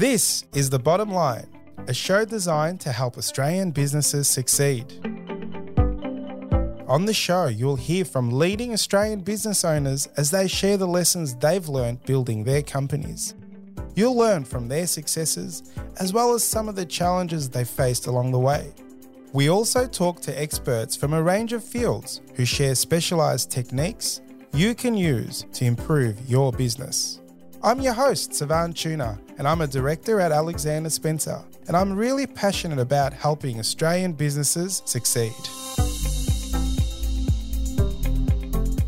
This is The Bottom Line, a show designed to help Australian businesses succeed. On the show, you'll hear from leading Australian business owners as they share the lessons they've learned building their companies. You'll learn from their successes as well as some of the challenges they faced along the way. We also talk to experts from a range of fields who share specialised techniques you can use to improve your business. I'm your host, Savan Tuna, and I'm a director at Alexander Spencer, and I'm really passionate about helping Australian businesses succeed.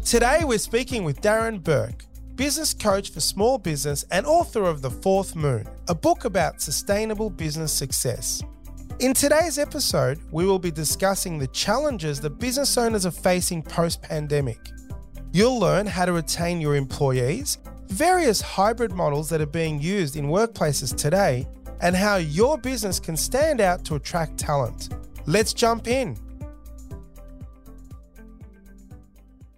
Today, we're speaking with Darren Bourke, business coach for small business and author of The Fourth Moon, a book about sustainable business success. In today's episode, we will be discussing the challenges that business owners are facing post pandemic. You'll learn how to retain your employees, various hybrid models that are being used in workplaces today, and how your business can stand out to attract talent. Let's jump in.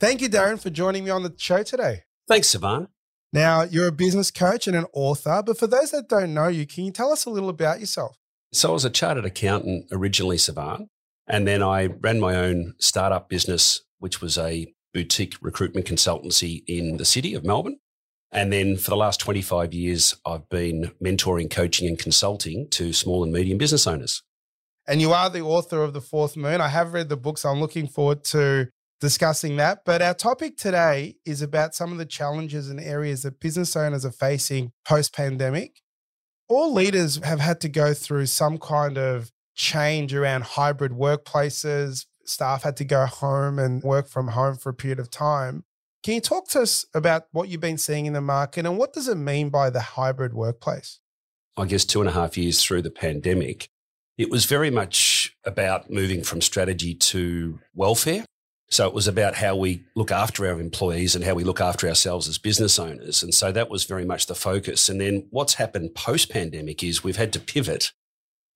Thank you, Darren, for joining me on the show today. Thanks, Savan. Now, you're a business coach and an author, but for those that don't know you, can you tell us a little about yourself? So, I was a chartered accountant originally, Savan, and then I ran my own startup business, which was a boutique recruitment consultancy in the city of Melbourne. And then for the last 25 years, I've been mentoring, coaching, and consulting to small and medium business owners. And you are the author of The Fourth Moon. I have read the book, so I'm looking forward to discussing that. But our topic today is about some of the challenges and areas that business owners are facing post pandemic. All leaders have had to go through some kind of change around hybrid workplaces. Staff had to go home and work from home for a period of time. Can you talk to us about what you've been seeing in the market and what does it mean by the hybrid workplace? I guess two and a half years through the pandemic, it was very much about moving from strategy to welfare. So it was about how we look after our employees and how we look after ourselves as business owners. And so that was very much the focus. And then what's happened post pandemic is we've had to pivot.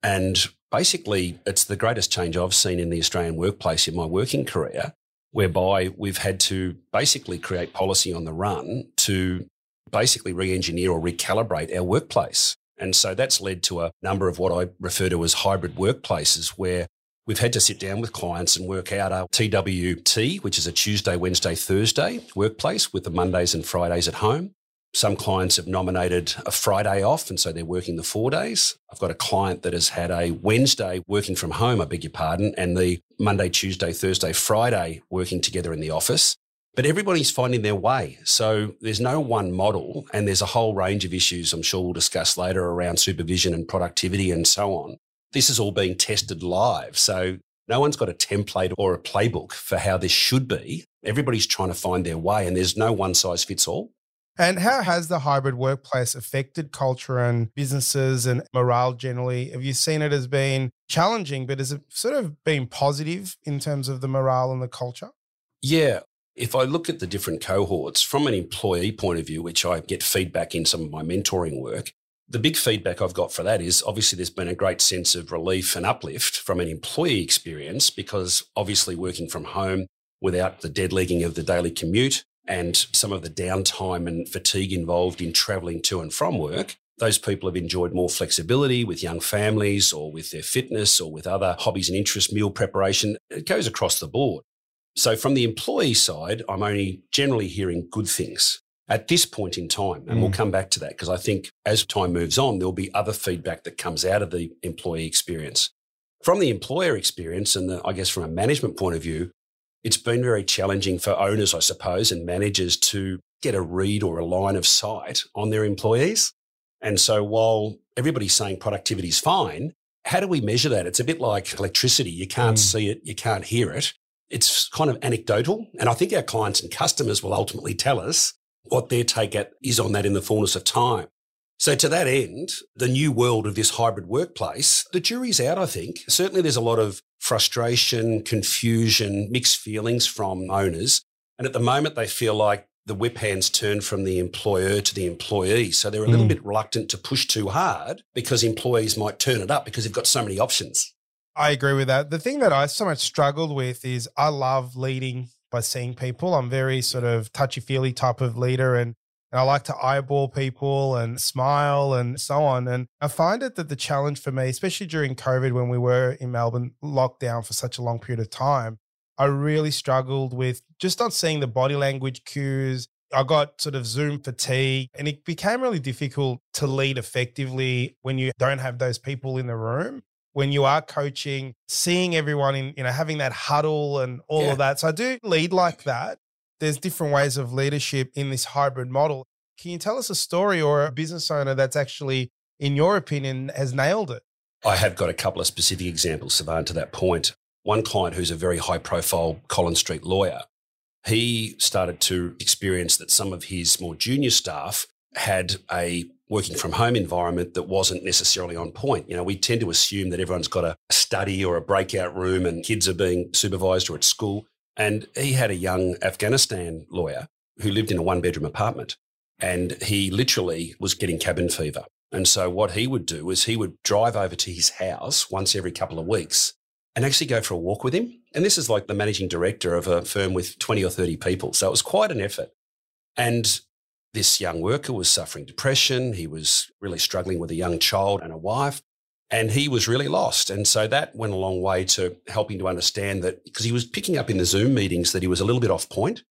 And basically, it's the greatest change I've seen in the Australian workplace in my working career, whereby we've had to basically create policy on the run to basically re engineer or recalibrate our workplace. And so that's led to a number of what I refer to as hybrid workplaces where We've had to sit down with clients and work out our TWT, which is a Tuesday, Wednesday, Thursday workplace with the Mondays and Fridays at home. Some clients have nominated a Friday off, and so they're working the four days. I've got a client that has had a Wednesday working from home, I beg your pardon, and the Monday, Tuesday, Thursday, Friday working together in the office. But everybody's finding their way. So there's no one model, and there's a whole range of issues I'm sure we'll discuss later around supervision and productivity and so on this is all being tested live. So no one's got a template or a playbook for how this should be. Everybody's trying to find their way, and there's no one size fits all. And how has the hybrid workplace affected culture and businesses and morale generally? Have you seen it as being challenging, but has it sort of been positive in terms of the morale and the culture? Yeah. If I look at the different cohorts from an employee point of view, which I get feedback in some of my mentoring work, the big feedback I've got for that is obviously there's been a great sense of relief and uplift from an employee experience because obviously working from home without the dead legging of the daily commute and some of the downtime and fatigue involved in traveling to and from work, those people have enjoyed more flexibility with young families or with their fitness or with other hobbies and interests, meal preparation. It goes across the board. So from the employee side, I'm only generally hearing good things at this point in time. And mm. we'll come back to that because I think as time moves on, there'll be other feedback that comes out of the employee experience. From the employer experience, and the, I guess from a management point of view, it's been very challenging for owners, I suppose, and managers to get a read or a line of sight on their employees. And so while everybody's saying productivity is fine, how do we measure that? It's a bit like electricity. You can't mm. see it, you can't hear it. It's kind of anecdotal. And I think our clients and customers will ultimately tell us what their take at is on that in the fullness of time. So to that end, the new world of this hybrid workplace, the jury's out, I think. Certainly there's a lot of frustration, confusion, mixed feelings from owners. And at the moment, they feel like the whip hands turn from the employer to the employee. So they're a little mm. bit reluctant to push too hard because employees might turn it up because they've got so many options. I agree with that. The thing that I so much struggled with is I love leading by seeing people. I'm very sort of touchy feely type of leader. And and I like to eyeball people and smile and so on. And I find it that the challenge for me, especially during COVID when we were in Melbourne locked down for such a long period of time, I really struggled with just not seeing the body language cues. I got sort of Zoom fatigue and it became really difficult to lead effectively when you don't have those people in the room. When you are coaching, seeing everyone in, you know, having that huddle and all yeah. of that. So I do lead like that there's different ways of leadership in this hybrid model. Can you tell us a story or a business owner that's actually, in your opinion, has nailed it? I have got a couple of specific examples, Savan, to that point. One client who's a very high profile Collins Street lawyer, he started to experience that some of his more junior staff had a working from home environment that wasn't necessarily on point. You know, we tend to assume that everyone's got a study or a breakout room and kids are being supervised or at school. And he had a young Afghanistan lawyer who lived in a one bedroom apartment and he literally was getting cabin fever. And so what he would do is he would drive over to his house once every couple of weeks and actually go for a walk with him. And this is like the managing director of a firm with 20 or 30 people. So it was quite an effort. And this young worker was suffering depression. He was really struggling with a young child and a wife and he was really lost. And so that went a long way to helping to understand that because he was picking up in the Zoom meetings that he was a little bit off point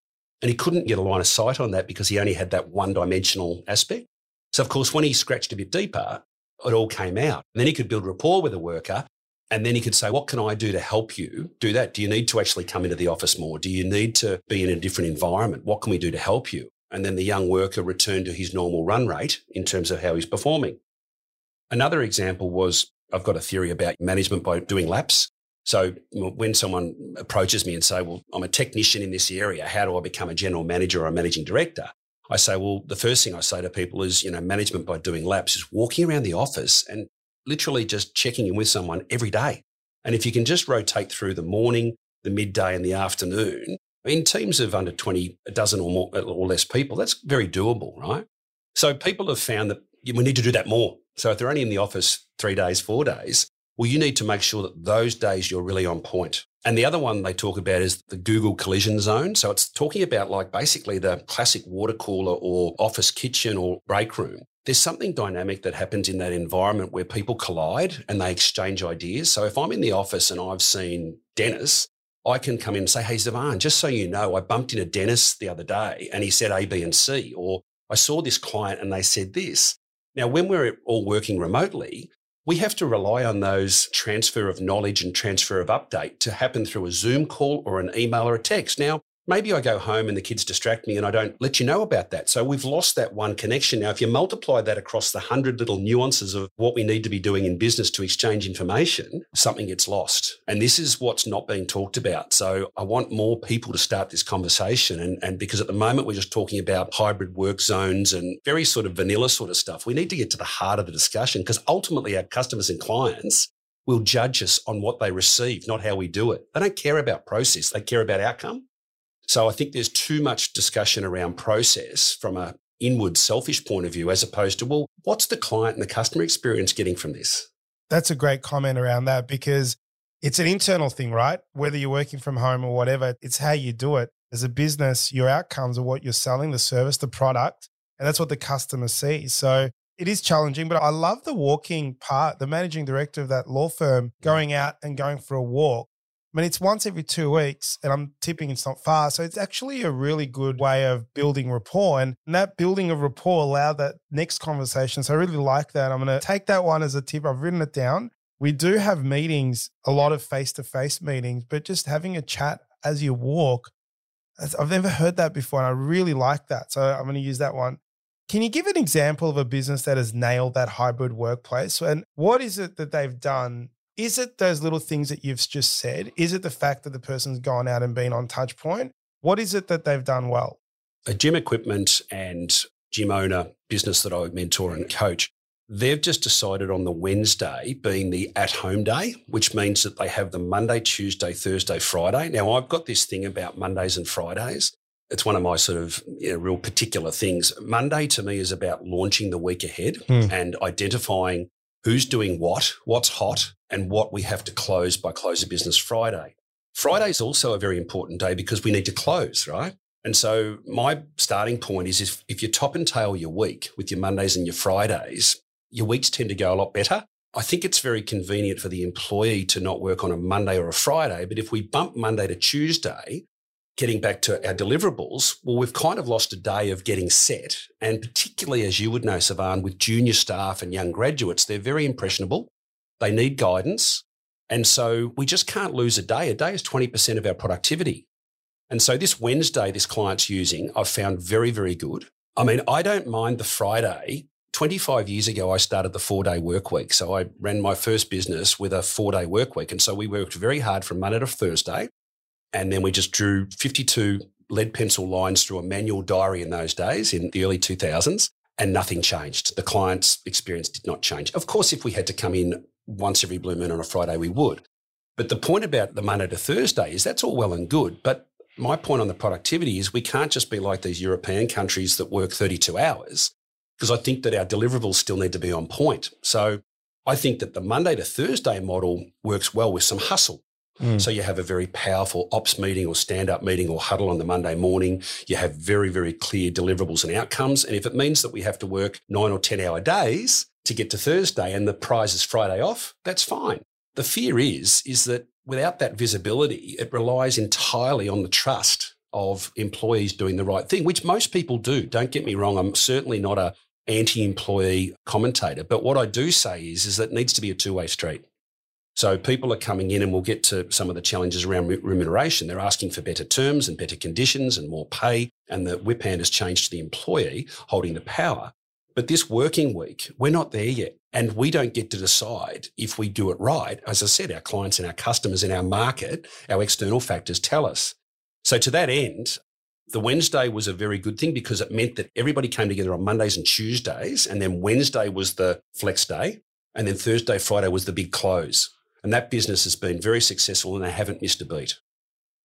and he couldn't get a line of sight on that because he only had that one dimensional aspect. So, of course, when he scratched a bit deeper, it all came out. And then he could build rapport with the worker. And then he could say, What can I do to help you do that? Do you need to actually come into the office more? Do you need to be in a different environment? What can we do to help you? And then the young worker returned to his normal run rate in terms of how he's performing. Another example was I've got a theory about management by doing laps. So when someone approaches me and say, well, I'm a technician in this area, how do I become a general manager or a managing director? I say, well, the first thing I say to people is, you know, management by doing laps is walking around the office and literally just checking in with someone every day. And if you can just rotate through the morning, the midday and the afternoon, in teams of under 20, a dozen or more or less people, that's very doable, right? So people have found that we need to do that more. So if they're only in the office three days, four days, well, you need to make sure that those days you're really on point. And the other one they talk about is the Google collision zone. So it's talking about like basically the classic water cooler or office kitchen or break room. There's something dynamic that happens in that environment where people collide and they exchange ideas. So if I'm in the office and I've seen Dennis, I can come in and say, Hey, Savan, just so you know, I bumped into Dennis the other day and he said A, B, and C, or I saw this client and they said this. Now, when we're all working remotely, we have to rely on those transfer of knowledge and transfer of update to happen through a Zoom call or an email or a text. Now, maybe I go home and the kids distract me and I don't let you know about that. So we've lost that one connection. Now, if you multiply that across the hundred little nuances of what we need to be doing in business to exchange information, something gets lost. And this is what's not being talked about. So I want more people to start this conversation. And, and because at the moment we're just talking about hybrid work zones and very sort of vanilla sort of stuff, we need to get to the heart of the discussion because ultimately our customers and clients will judge us on what they receive, not how we do it. They don't care about process, they care about outcome. So I think there's too much discussion around process from a inward selfish point of view as opposed to well what's the client and the customer experience getting from this? That's a great comment around that because it's an internal thing right? Whether you're working from home or whatever it's how you do it. As a business your outcomes are what you're selling the service the product and that's what the customer sees. So it is challenging but i love the walking part the managing director of that law firm going out and going for a walk Mean, it's once every two weeks, and I'm tipping it's not far. So it's actually a really good way of building rapport. And that building of rapport allowed that next conversation. So I really like that. I'm going to take that one as a tip. I've written it down. We do have meetings, a lot of face to face meetings, but just having a chat as you walk, I've never heard that before. And I really like that. So I'm going to use that one. Can you give an example of a business that has nailed that hybrid workplace? And what is it that they've done is it those little things that you've just said? Is it the fact that the person's gone out and been on touch point? What is it that they've done well? A gym equipment and gym owner business that I mentor and coach, they've just decided on the Wednesday being the at home day, which means that they have the Monday, Tuesday, Thursday, Friday. Now, I've got this thing about Mondays and Fridays. It's one of my sort of you know, real particular things. Monday to me is about launching the week ahead hmm. and identifying who's doing what, what's hot, and what we have to close by close of business Friday. Friday is also a very important day because we need to close, right? And so my starting point is if, if you top and tail your week with your Mondays and your Fridays, your weeks tend to go a lot better. I think it's very convenient for the employee to not work on a Monday or a Friday. But if we bump Monday to Tuesday, getting back to our deliverables, well, we've kind of lost a day of getting set. And particularly, as you would know, Savan, with junior staff and young graduates, they're very impressionable. They need guidance. And so we just can't lose a day. A day is 20% of our productivity. And so this Wednesday, this client's using, I've found very, very good. I mean, I don't mind the Friday. 25 years ago, I started the four day work week. So I ran my first business with a four day work week. And so we worked very hard from Monday to Thursday. And then we just drew 52 lead pencil lines through a manual diary in those days in the early 2000s. And nothing changed. The client's experience did not change. Of course, if we had to come in once every blue moon on a Friday, we would. But the point about the Monday to Thursday is that's all well and good. But my point on the productivity is we can't just be like these European countries that work 32 hours because I think that our deliverables still need to be on point. So I think that the Monday to Thursday model works well with some hustle. Mm. So you have a very powerful ops meeting or stand up meeting or huddle on the Monday morning. You have very, very clear deliverables and outcomes. And if it means that we have to work nine or 10 hour days to get to Thursday and the prize is Friday off, that's fine. The fear is, is that without that visibility, it relies entirely on the trust of employees doing the right thing, which most people do. Don't get me wrong. I'm certainly not a anti-employee commentator, but what I do say is, is that it needs to be a two-way street. So people are coming in and we'll get to some of the challenges around remuneration. They're asking for better terms and better conditions and more pay. And the whip hand has changed to the employee holding the power. But this working week, we're not there yet. And we don't get to decide if we do it right. As I said, our clients and our customers in our market, our external factors tell us. So to that end, the Wednesday was a very good thing because it meant that everybody came together on Mondays and Tuesdays. And then Wednesday was the flex day. And then Thursday, Friday was the big close. And that business has been very successful and they haven't missed a beat.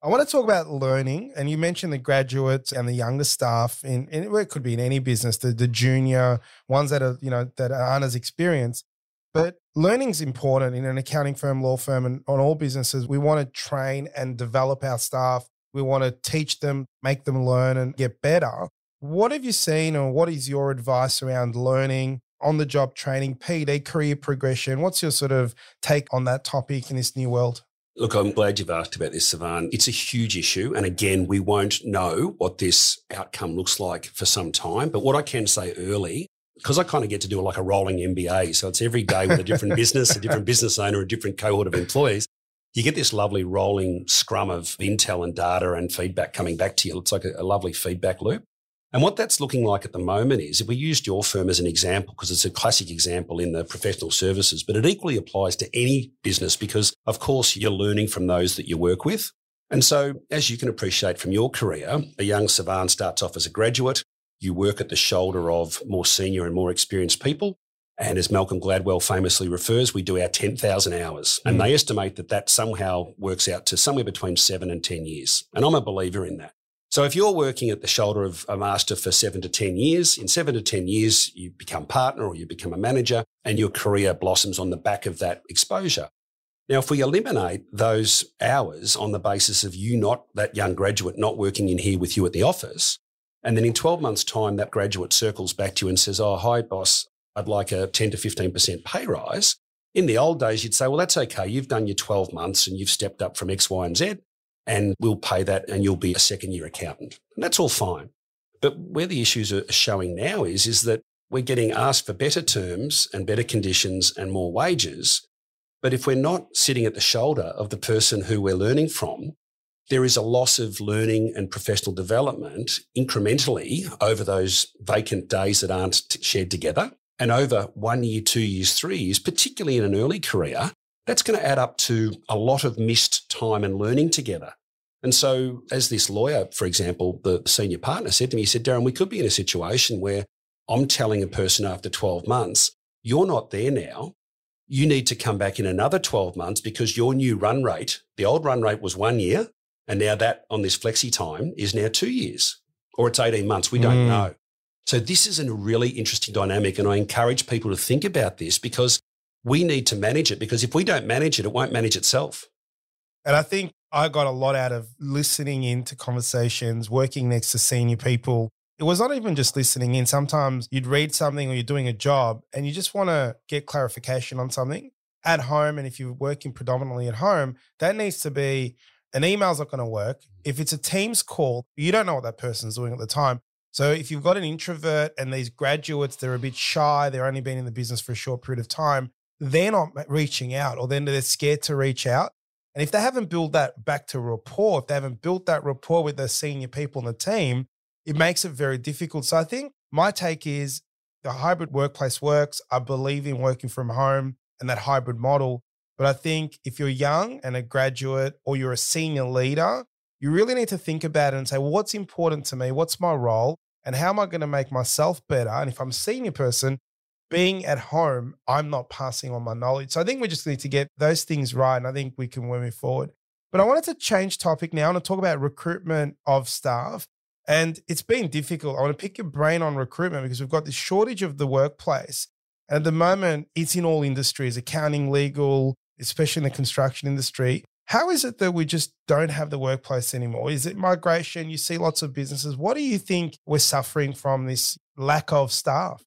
I want to talk about learning, and you mentioned the graduates and the younger staff in, in it could be in any business, the, the junior ones that are you know that aren't as experienced. But learning is important in an accounting firm, law firm, and on all businesses. We want to train and develop our staff. We want to teach them, make them learn, and get better. What have you seen, or what is your advice around learning, on the job training, PD, career progression? What's your sort of take on that topic in this new world? Look, I'm glad you've asked about this, Savan. It's a huge issue. And again, we won't know what this outcome looks like for some time. But what I can say early, because I kind of get to do like a rolling MBA. So it's every day with a different business, a different business owner, a different cohort of employees. You get this lovely rolling scrum of intel and data and feedback coming back to you. It's like a, a lovely feedback loop. And what that's looking like at the moment is if we used your firm as an example, because it's a classic example in the professional services, but it equally applies to any business because, of course, you're learning from those that you work with. And so, as you can appreciate from your career, a young Savan starts off as a graduate. You work at the shoulder of more senior and more experienced people. And as Malcolm Gladwell famously refers, we do our 10,000 hours. And mm. they estimate that that somehow works out to somewhere between seven and 10 years. And I'm a believer in that. So if you're working at the shoulder of a master for seven to 10 years, in seven to 10 years, you become partner or you become a manager and your career blossoms on the back of that exposure. Now, if we eliminate those hours on the basis of you not, that young graduate not working in here with you at the office, and then in 12 months' time, that graduate circles back to you and says, Oh, hi, boss, I'd like a 10 to 15% pay rise. In the old days, you'd say, Well, that's okay. You've done your 12 months and you've stepped up from X, Y, and Z and we'll pay that and you'll be a second year accountant. And that's all fine. But where the issues are showing now is, is that we're getting asked for better terms and better conditions and more wages. But if we're not sitting at the shoulder of the person who we're learning from, there is a loss of learning and professional development incrementally over those vacant days that aren't shared together. And over one year, two years, three years, particularly in an early career, that's going to add up to a lot of missed time and learning together. And so, as this lawyer, for example, the senior partner said to me, he said, Darren, we could be in a situation where I'm telling a person after 12 months, you're not there now. You need to come back in another 12 months because your new run rate, the old run rate was one year. And now that on this flexi time is now two years or it's 18 months. We don't mm. know. So this is a really interesting dynamic. And I encourage people to think about this because we need to manage it because if we don't manage it, it won't manage itself. And I think I got a lot out of listening into conversations, working next to senior people. It was not even just listening in. Sometimes you'd read something or you're doing a job and you just want to get clarification on something at home. And if you're working predominantly at home, that needs to be an email's not going to work. Mm-hmm. If it's a Teams call, you don't know what that person's doing at the time. So if you've got an introvert and these graduates, they're a bit shy, they're only been in the business for a short period of time, they're not reaching out or then they're scared to reach out. And if they haven't built that back to rapport, if they haven't built that rapport with the senior people in the team, it makes it very difficult. So I think my take is the hybrid workplace works. I believe in working from home and that hybrid model. But I think if you're young and a graduate or you're a senior leader, you really need to think about it and say, well, what's important to me? What's my role? And how am I going to make myself better? And if I'm a senior person, being at home, I'm not passing on my knowledge. So I think we just need to get those things right. And I think we can move forward. But I wanted to change topic now. To talk about recruitment of staff. And it's been difficult. I want to pick your brain on recruitment because we've got this shortage of the workplace. And at the moment, it's in all industries accounting, legal, especially in the construction industry. How is it that we just don't have the workplace anymore? Is it migration? You see lots of businesses. What do you think we're suffering from this lack of staff?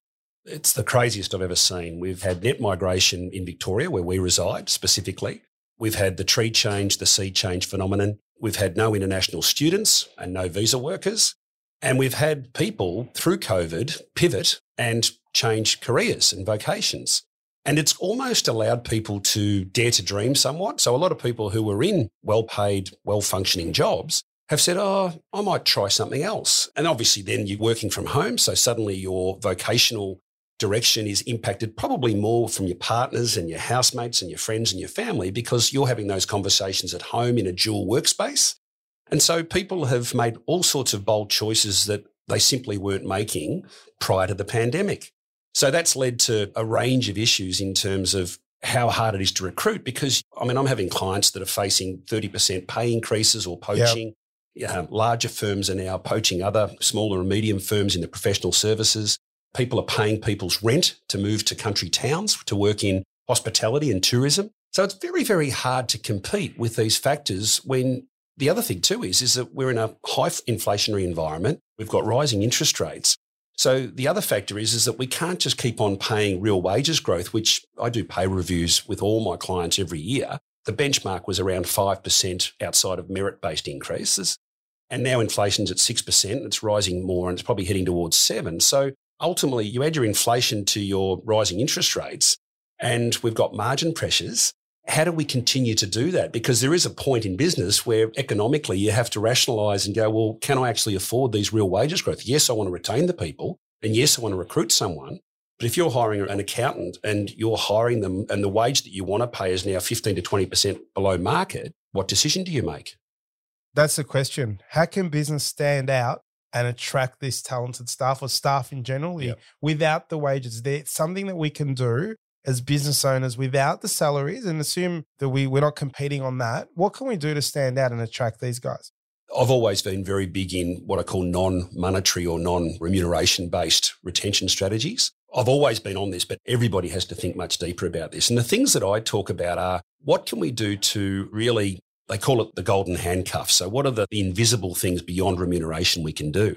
It's the craziest I've ever seen. We've had net migration in Victoria, where we reside specifically. We've had the tree change, the sea change phenomenon. We've had no international students and no visa workers. And we've had people through COVID pivot and change careers and vocations. And it's almost allowed people to dare to dream somewhat. So a lot of people who were in well paid, well functioning jobs have said, Oh, I might try something else. And obviously, then you're working from home. So suddenly your vocational direction is impacted probably more from your partners and your housemates and your friends and your family because you're having those conversations at home in a dual workspace. And so people have made all sorts of bold choices that they simply weren't making prior to the pandemic. So that's led to a range of issues in terms of how hard it is to recruit because I mean, I'm having clients that are facing 30% pay increases or poaching. Yep. Larger firms are now poaching other smaller and medium firms in the professional services. People are paying people's rent to move to country towns to work in hospitality and tourism. So it's very, very hard to compete with these factors when the other thing too is, is that we're in a high inflationary environment. We've got rising interest rates. So the other factor is, is that we can't just keep on paying real wages growth, which I do pay reviews with all my clients every year. The benchmark was around 5% outside of merit based increases. And now inflation's at 6%. It's rising more and it's probably heading towards seven. So ultimately you add your inflation to your rising interest rates and we've got margin pressures. How do we continue to do that? Because there is a point in business where economically you have to rationalize and go, well, can I actually afford these real wages growth? Yes, I want to retain the people. And yes, I want to recruit someone. But if you're hiring an accountant and you're hiring them and the wage that you want to pay is now 15 to 20% below market, what decision do you make? That's the question. How can business stand out and attract this talented staff or staff in general yep. without the wages? There's something that we can do as business owners without the salaries and assume that we, we're not competing on that. What can we do to stand out and attract these guys? I've always been very big in what I call non monetary or non remuneration based retention strategies. I've always been on this, but everybody has to think much deeper about this. And the things that I talk about are what can we do to really, they call it the golden handcuff. So, what are the, invisible things beyond remuneration we can do?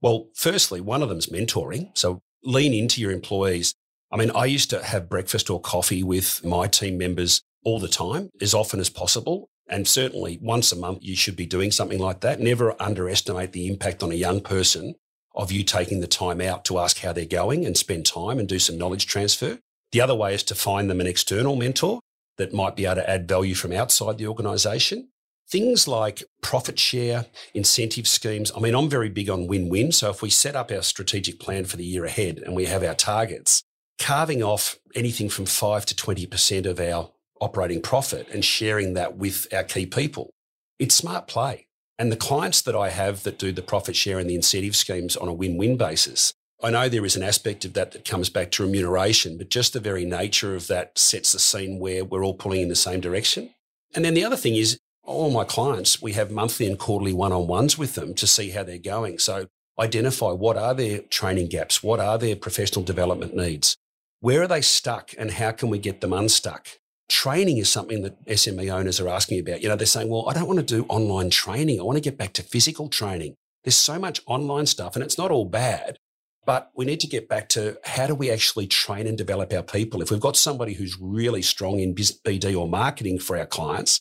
Well, firstly, one of them is mentoring. So, lean into your employees I mean, I used to have breakfast or coffee with my team members all the time, as often as possible. And certainly once a month, you should be doing something like that. Never underestimate the impact on a young person of you taking the time out to ask how they're going and spend time and do some knowledge transfer. The other way is to find them an external mentor that might be able to add value from outside the organization. Things like profit share, incentive schemes. I mean, I'm very big on win win. So if we set up our strategic plan for the year ahead and we have our targets, carving off anything from 5 to 20% of our operating profit and sharing that with our key people. It's smart play. And the clients that I have that do the profit share and the incentive schemes on a win win basis, I know there is an aspect of that that comes back to remuneration, but just the very nature of that sets the scene where we're all pulling in the same direction. And then the other thing is, all my clients, we have monthly and quarterly one on ones with them to see how they're going. So identify what are their training gaps, what are their professional development needs, where are they stuck and how can we get them unstuck? training is something that SME owners are asking about. You know, they're saying, well, I don't want to do online training. I want to get back to physical training. There's so much online stuff and it's not all bad, but we need to get back to how do we actually train and develop our people? If we've got somebody who's really strong in BD or marketing for our clients,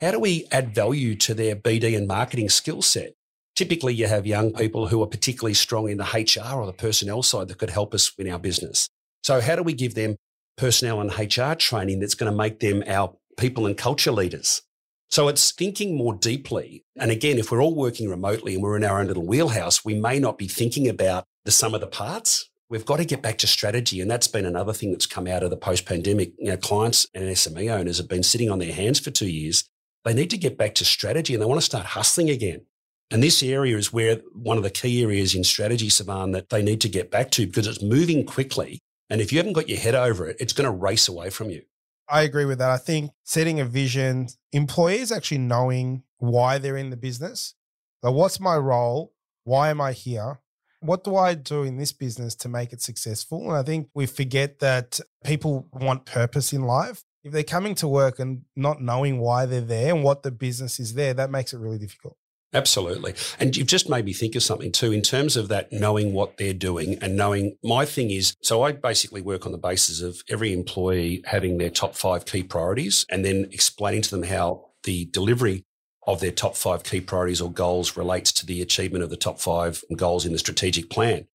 how do we add value to their BD and marketing skill set? Typically, you have young people who are particularly strong in the HR or the personnel side that could help us in our business. So, how do we give them personnel and HR training that's going to make them our people and culture leaders? So, it's thinking more deeply. And again, if we're all working remotely and we're in our own little wheelhouse, we may not be thinking about the sum of the parts. We've got to get back to strategy. And that's been another thing that's come out of the post pandemic. You know, clients and SME owners have been sitting on their hands for two years. They need to get back to strategy and they want to start hustling again. And this area is where one of the key areas in strategy, Savan, that they need to get back to because it's moving quickly. And if you haven't got your head over it, it's going to race away from you. I agree with that. I think setting a vision, employees actually knowing why they're in the business. Like, what's my role? Why am I here? What do I do in this business to make it successful? And I think we forget that people want purpose in life. If they're coming to work and not knowing why they're there and what the business is there, that makes it really difficult. Absolutely. And you've just made me think of something too, in terms of that knowing what they're doing and knowing my thing is so I basically work on the basis of every employee having their top five key priorities and then explaining to them how the delivery of their top five key priorities or goals relates to the achievement of the top five goals in the strategic plan.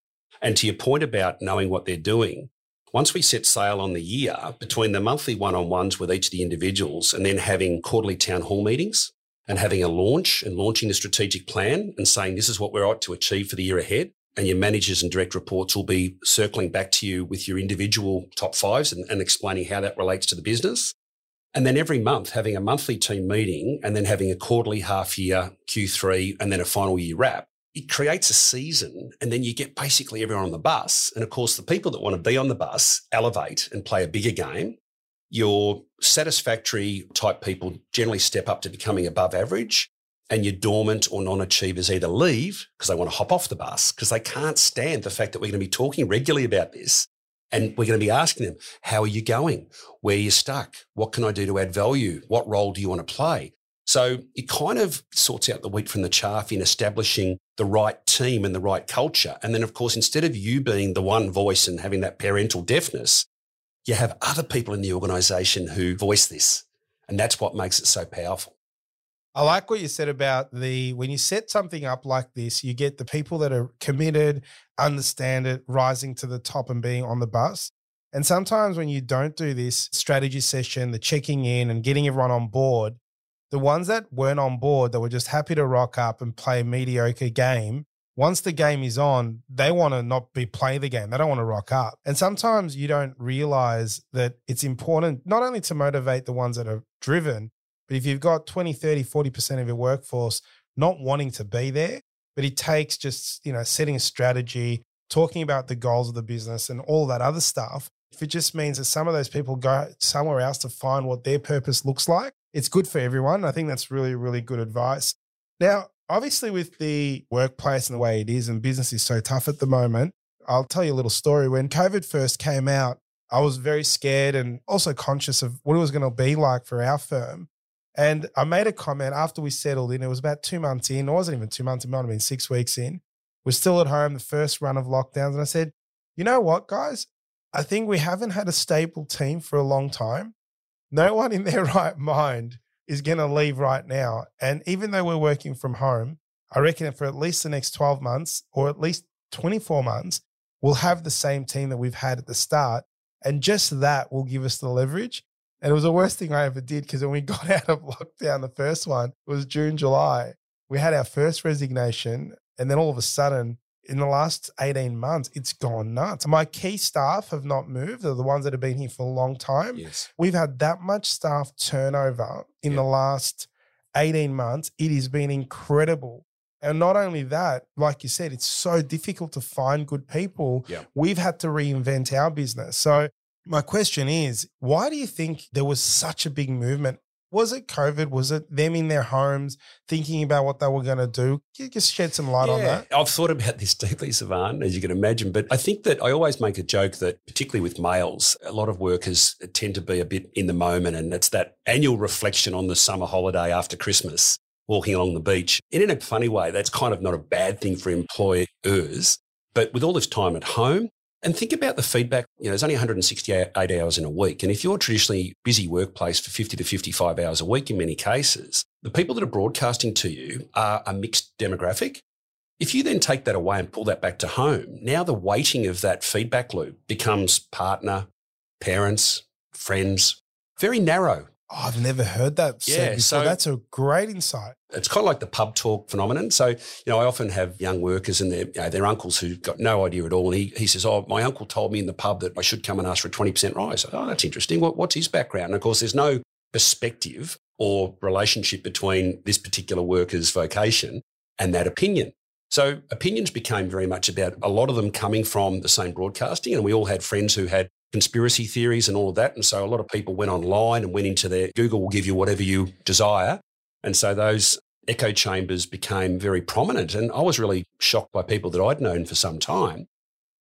And to your point about knowing what they're doing, once we set sail on the year between the monthly one on ones with each of the individuals and then having quarterly town hall meetings and having a launch and launching the strategic plan and saying this is what we're out to achieve for the year ahead. And your managers and direct reports will be circling back to you with your individual top fives and, and explaining how that relates to the business. And then every month having a monthly team meeting and then having a quarterly half year Q3 and then a final year wrap. It creates a season and then you get basically everyone on the bus. And of course, the people that want to be on the bus elevate and play a bigger game your satisfactory type people generally step up to becoming above average and your dormant or non-achievers either leave because they want to hop off the bus because they can't stand the fact that we're going to be talking regularly about this and we're going to be asking them how are you going? Where are you stuck? What can i do to add value? What role do you want to play? So it kind of sorts out the wheat from the chaff in establishing the right team and the right culture and then of course instead of you being the one voice and having that parental deafness you have other people in the organization who voice this. And that's what makes it so powerful. I like what you said about the when you set something up like this, you get the people that are committed, understand it, rising to the top and being on the bus. And sometimes when you don't do this strategy session, the checking in and getting everyone on board, the ones that weren't on board, that were just happy to rock up and play a mediocre game, once the game is on, they want to not be play the game. They don't want to rock up. And sometimes you don't realize that it's important not only to motivate the ones that are driven, but if you've got 20, 30, 40% of your workforce not wanting to be there, but it takes just, you know, setting a strategy, talking about the goals of the business and all that other stuff. If it just means that some of those people go somewhere else to find what their purpose looks like, it's good for everyone. I think that's really, really good advice. Now, obviously with the workplace and the way it is and business is so tough at the moment i'll tell you a little story. When covid first came out i was very scared and also conscious of what it was going to be like for our firm. And i made a comment after we settled in it was about two months in it wasn't even two months it might have been six weeks in. We're still at home the first run of lockdowns and i said you know what guys? I think we haven't had a stable team for a long time. No one in their right mind is going to leave right now. And even though we're working from home, I reckon that for at least the next 12 months or at least 24 months, we'll have the same team that we've had at the start. And just that will give us the leverage. And it was the worst thing I ever did because when we got out of lockdown, the first one was June, July, we had our first resignation. And then all of a sudden, in the last 18 months, it's gone nuts. My key staff have not moved. They're the ones that have been here for a long time. Yes. We've had that much staff turnover in the last 18 months. It has been incredible. And not only that, like you said, it's so difficult to find good people. Yeah. We've had to reinvent our business. So, my question is why do you think there was such a big movement Was it COVID? Was it them in their homes thinking about what they were going to do? Can you just shed some light yeah, on that? I've thought about this deeply, Savan, as you can imagine. But I think that I always make a joke that, particularly with males, a lot of workers tend to be a bit in the moment. And it's that annual reflection on the summer holiday after Christmas, walking along the beach. And in a funny way, that's kind of not a bad thing for employers. But with all this time at home, and think about the feedback. You know, there's only 168 hours in a week. And if you're traditionally busy workplace for 50 to 55 hours a week in many cases, the people that are broadcasting to you are a mixed demographic. If you then take that away and pull that back to home, now the weighting of that feedback loop becomes partner, parents, friends, very narrow. Oh, I've never heard that. Yeah, so that's a great insight. It's kind of like the pub talk phenomenon. So, you know, I often have young workers and their, you know, their uncles who've got no idea at all. And he, he says, Oh, my uncle told me in the pub that I should come and ask for a 20% rise. Oh, that's interesting. What, what's his background? And of course, there's no perspective or relationship between this particular worker's vocation and that opinion. So opinions became very much about a lot of them coming from the same broadcasting. And we all had friends who had conspiracy theories and all of that. And so a lot of people went online and went into their Google will give you whatever you desire. And so those echo chambers became very prominent. And I was really shocked by people that I'd known for some time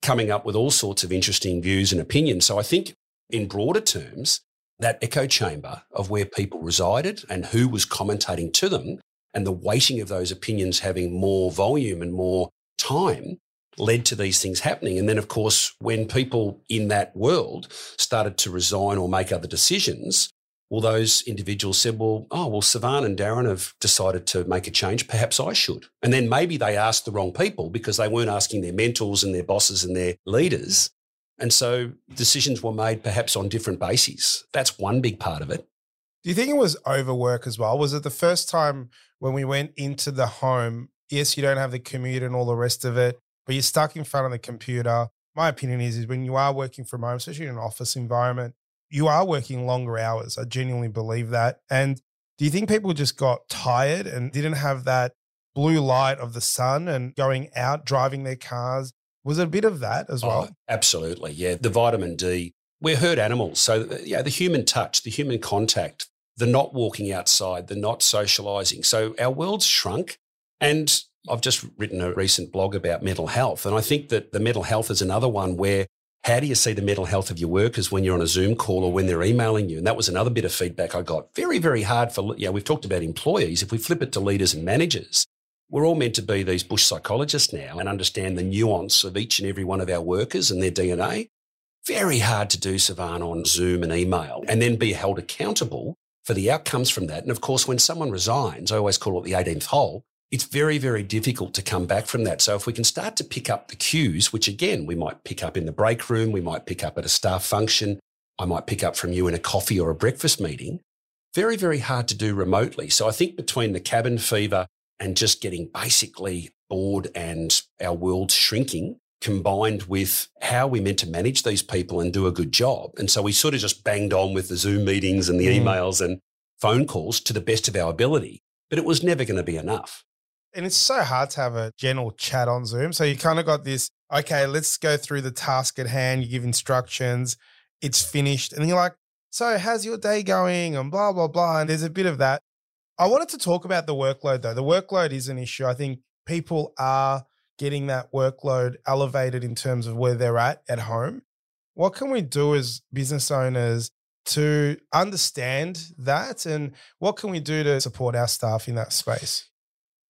coming up with all sorts of interesting views and opinions. So I think in broader terms, that echo chamber of where people resided and who was commentating to them and the weighting of those opinions having more volume and more time led to these things happening. And then, of course, when people in that world started to resign or make other decisions, well, those individuals said, well, oh, well, Savan and Darren have decided to make a change. Perhaps I should. And then maybe they asked the wrong people because they weren't asking their mentors and their bosses and their leaders. And so decisions were made perhaps on different bases. That's one big part of it. Do you think it was overwork as well? Was it the first time when we went into the home? Yes, you don't have the commute and all the rest of it but you're stuck in front of the computer. My opinion is, is when you are working from home, especially in an office environment, you are working longer hours. I genuinely believe that. And do you think people just got tired and didn't have that blue light of the sun and going out driving their cars? Was it a bit of that as oh, well? Oh, absolutely. Yeah. The vitamin D. We're herd animals. So, uh, yeah, the human touch, the human contact, the not walking outside, the not socializing. So, our world's shrunk. And I've just written a recent blog about mental health. And I think that the mental health is another one where how do you see the mental health of your workers when you're on a Zoom call or when they're emailing you? And that was another bit of feedback I got. Very, very hard for, you know, we've talked about employees. If we flip it to leaders and managers, we're all meant to be these bush psychologists now and understand the nuance of each and every one of our workers and their DNA. Very hard to do, Savan, on Zoom and email and then be held accountable for the outcomes from that. And of course, when someone resigns, I always call it the 18th hole it's very, very difficult to come back from that. So if we can start to pick up the cues, which again, we might pick up in the break room, we might pick up at a staff function, I might pick up from you in a coffee or a breakfast meeting, very, very hard to do remotely. So I think between the cabin fever and just getting basically bored and our world shrinking, combined with how we meant to manage these people and do a good job. And so we sort of just banged on with the Zoom meetings and the mm. emails and phone calls to the best of our ability, but it was never going to be enough. And it's so hard to have a general chat on Zoom. So you kind of got this, okay, let's go through the task at hand. You give instructions, it's finished. And you're like, so how's your day going? And blah, blah, blah. And there's a bit of that. I wanted to talk about the workload though. The workload is an issue. I think people are getting that workload elevated in terms of where they're at at home. What can we do as business owners to understand that? And what can we do to support our staff in that space?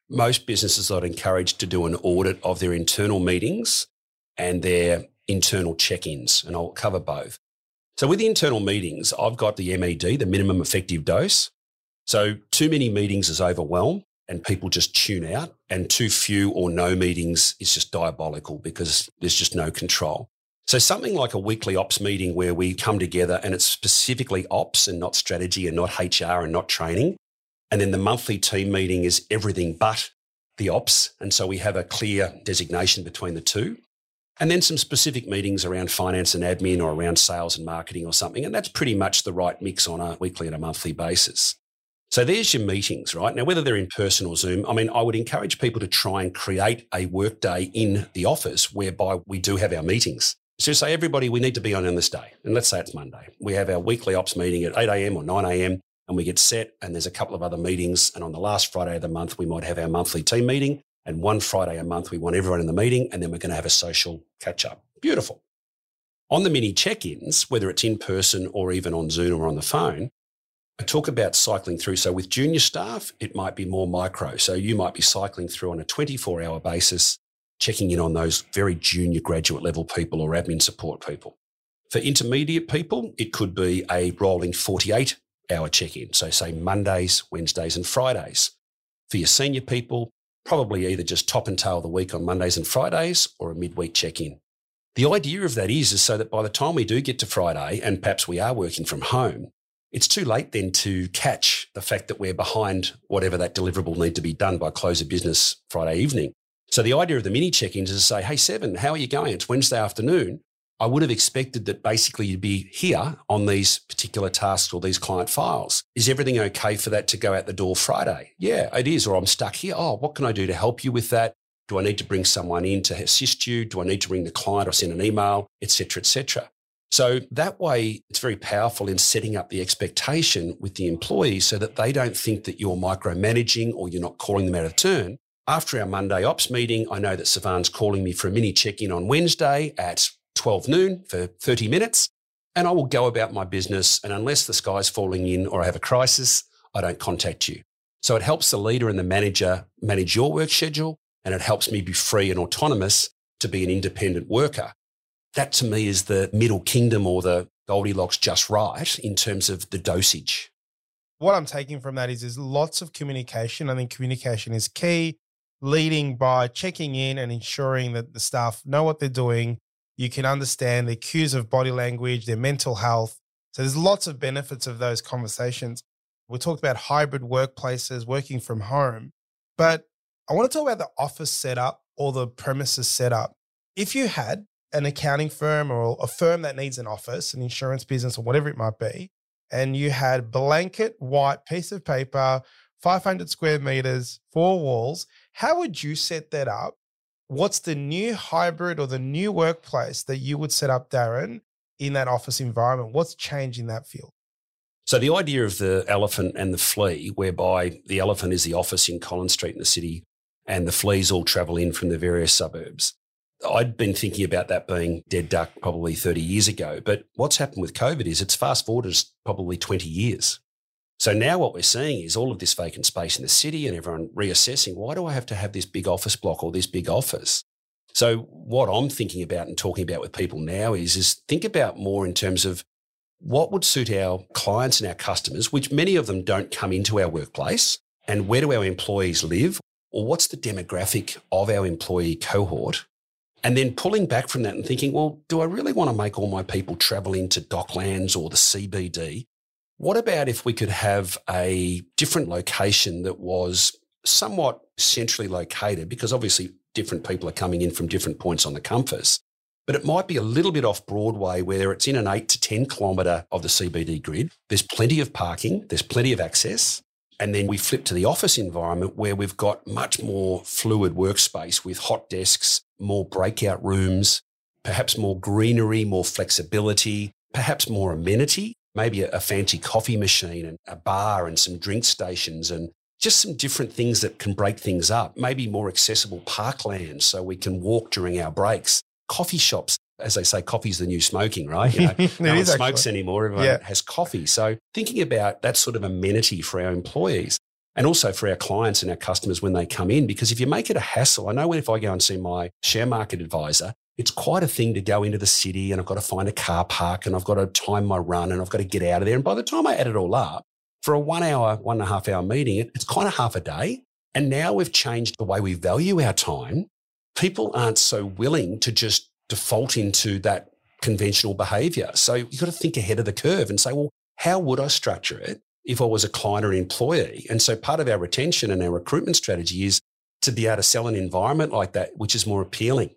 Most businesses I'd encourage to do an audit of their internal meetings and their internal check ins, and I'll cover both. So, with the internal meetings, I've got the MED, the minimum effective dose. So, too many meetings is overwhelm and people just tune out, and too few or no meetings is just diabolical because there's just no control. So, something like a weekly ops meeting where we come together and it's specifically ops and not strategy and not HR and not training and then the monthly team meeting is everything but the ops. And so we have a clear designation between the two. And then some specific meetings around finance and admin or around sales and marketing or something. And that's pretty much the right mix on a weekly and a monthly basis. So there's your meetings, right? Now, whether they're in person or Zoom, I mean, I would encourage people to try and create a workday in the office whereby we do have our meetings. So say, everybody, we need to be on this day. And let's say it's Monday. We have our weekly ops meeting at 8 a.m. or 9 a.m and we get set and there's a couple of other meetings. And on the last Friday of the month, we might have our monthly team meeting. And one Friday a month, we want everyone in the meeting and then we're going to have a social catch up. Beautiful. On the mini check ins, whether it's in person or even on Zoom or on the phone, I talk about cycling through. So with junior staff, it might be more micro. So you might be cycling through on a 24 hour basis, checking in on those very junior graduate level people or admin support people. For intermediate people, it could be a rolling 48 hour check in. So, say Mondays, Wednesdays, and Fridays. For your senior people, probably either just top and tail the week on Mondays and Fridays or a midweek check in. The idea of that is, is so that by the time we do get to Friday and perhaps we are working from home, it's too late then to catch the fact that we're behind whatever that deliverable need to be done by close of business Friday evening. So the idea of the mini check-ins is to say, hey, Savan, how are you going? It's Wednesday afternoon. I would have expected that basically you'd be here on these particular tasks or these client files. Is everything okay for that to go out the door Friday? Yeah, it is. Or I'm stuck here. Oh, what can I do to help you with that? Do I need to bring someone in to assist you? Do I need to ring the client or send an email, etc., etc.? So that way, it's very powerful in setting up the expectation with the employee so that they don't think that you're micromanaging or you're not calling them out of turn. After our Monday ops meeting, I know that Savan's calling me for a mini check in on Wednesday at 12 noon for 30 minutes, and I will go about my business. And unless the sky's falling in or I have a crisis, I don't contact you. So it helps the leader and the manager manage your work schedule, and it helps me be free and autonomous to be an independent worker. That to me is the middle kingdom or the Goldilocks just right in terms of the dosage. What I'm taking from that is there's lots of communication. I think communication is key, leading by checking in and ensuring that the staff know what they're doing, you can understand their cues of body language, their mental health. So there's lots of benefits of those conversations. We talked about hybrid workplaces, working from home, but I want to talk about the office setup or the premises setup. If you had an accounting firm or a firm that needs an office, an insurance business or whatever it might be, and you had blanket white piece of paper, 500 square meters, four walls, how would you set that up what's the new hybrid or the new workplace that you would set up, Darren, in that office environment? What's changing that field? So the idea of the elephant and the flea, whereby the elephant is the office in Collins Street in the city and the fleas all travel in from the various suburbs. I'd been thinking about that being dead duck probably 30 years ago. But what's happened with COVID is it's fast forwarded probably 20 years. So now what we're seeing is all of this vacant space in the city and everyone reassessing why do I have to have this big office block or this big office? So what I'm thinking about and talking about with people now is is think about more in terms of what would suit our clients and our customers, which many of them don't come into our workplace, and where do our employees live, or what's the demographic of our employee cohort? And then pulling back from that and thinking, well, do I really want to make all my people travel into Docklands or the CBD? What about if we could have a different location that was somewhat centrally located? Because obviously, different people are coming in from different points on the compass. But it might be a little bit off Broadway where it's in an eight to 10 kilometre of the CBD grid. There's plenty of parking, there's plenty of access. And then we flip to the office environment where we've got much more fluid workspace with hot desks, more breakout rooms, perhaps more greenery, more flexibility, perhaps more amenity maybe a, a fancy coffee machine and a bar and some drink stations and just some different things that can break things up. Maybe more accessible parkland so we can walk during our breaks. Coffee shops, as they say, coffee's the new smoking, right? You know, no one smokes actually. anymore. Everyone yeah. has coffee. So thinking about that sort of amenity for our employees and also for our clients and our customers when they come in, because if you make it a hassle, I know when if I go and see my share market advisor, it's quite a thing to go into the city and I've got to find a car park and I've got to time my run and I've got to get out of there. And by the time I add it all up, for a one hour, one and a half hour meeting, it's kind of half a day. And now we've changed the way we value our time. People aren't so willing to just default into that conventional behavior. So you've got to think ahead of the curve and say, well, how would I structure it if I was a client or an employee? And so part of our retention and our recruitment strategy is to be able to sell an environment like that, which is more appealing.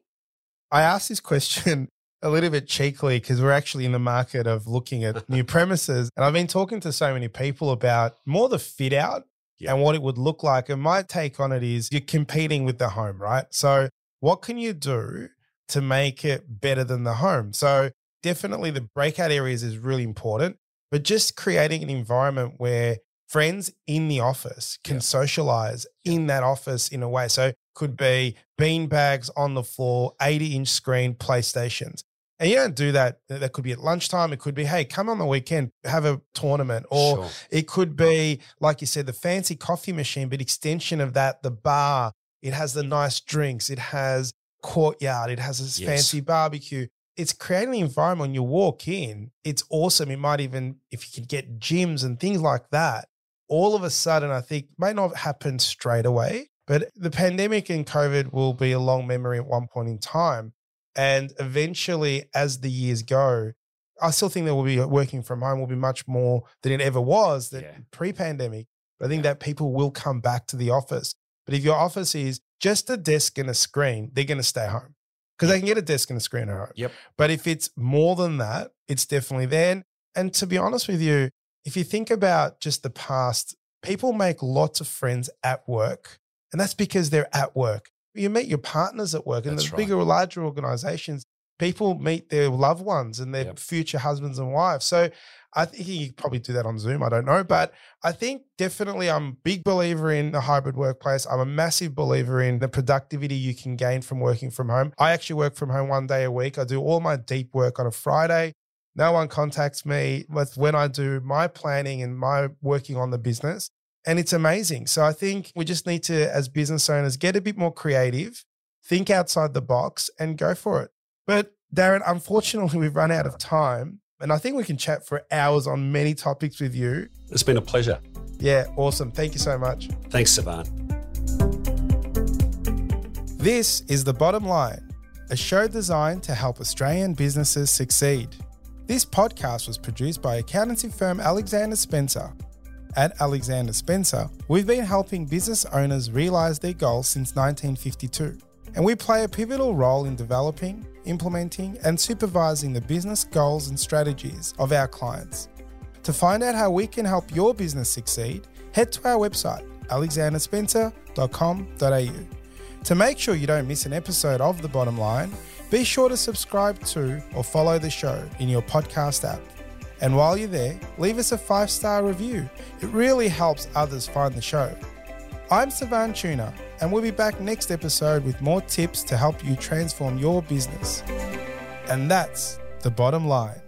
I asked this question a little bit cheekily because we're actually in the market of looking at new premises. And I've been talking to so many people about more the fit out yeah. and what it would look like. And my take on it is you're competing with the home, right? So, what can you do to make it better than the home? So, definitely the breakout areas is really important. But just creating an environment where friends in the office can Yeah. socialize in that office in a way. So could be bean bags on the floor, 80 inch screen, PlayStations. And you don't do that. That could be at lunchtime. It could be, hey, come on the weekend, have a tournament. Or Sure. it could be, like you said, the fancy coffee machine, but extension of that, the bar. It has the nice drinks. It has courtyard. It has this Yes. fancy barbecue. It's creating an environment when you walk in. It's awesome. It might even, if you can get gyms and things like that, all of a sudden, I think may not happen straight away, but the pandemic and COVID will be a long memory at one point in time. And eventually, as the years go, I still think that we'll be working from home will be much more than it ever was that Yeah. pre-pandemic. But I think that people will come back to the office. But if your office is just a desk and a screen, they're going to stay home because they can get a desk and a screen at home. Yep. But if it's more than that, it's definitely there. And- And to be honest with you, if you think about just the past, people make lots of friends at work, and that's because they're at work. You meet your partners at work, and That's the right. bigger, larger organizations, people meet their loved ones and their Yep. future husbands and wives. So I think you could probably do that on Zoom. I don't know. But I think definitely I'm a big believer in the hybrid workplace. I'm a massive believer in the productivity you can gain from working from home. I actually work from home one day a week. I do all my deep work on a Friday. No one contacts me with when I do my planning and my working on the business. And it's amazing. So I think we just need to, as business owners, get a bit more creative, think outside the box, and go for it. But Darren, unfortunately, we've run out of time. And I think we can chat for hours on many topics with you. It's been a pleasure. Yeah, awesome. Thank you so much. Thanks, Savan. This is The Bottom Line, a show designed to help Australian businesses succeed. This podcast was produced by accountancy firm Alexander Spencer. At Alexander Spencer, we've been helping business owners realize their goals since 1952, and we play a pivotal role in developing, implementing, and supervising the business goals and strategies of our clients. To find out how we can help your business succeed, head to our website, alexanderspencer.com.au. To make sure you don't miss an episode of The Bottom Line, be sure to subscribe to or follow the show in your podcast app. And while you're there, leave us a five star review. It really helps others find the show. I'm Savan Tuna, and we'll be back next episode with more tips to help you transform your business. And that's the bottom line.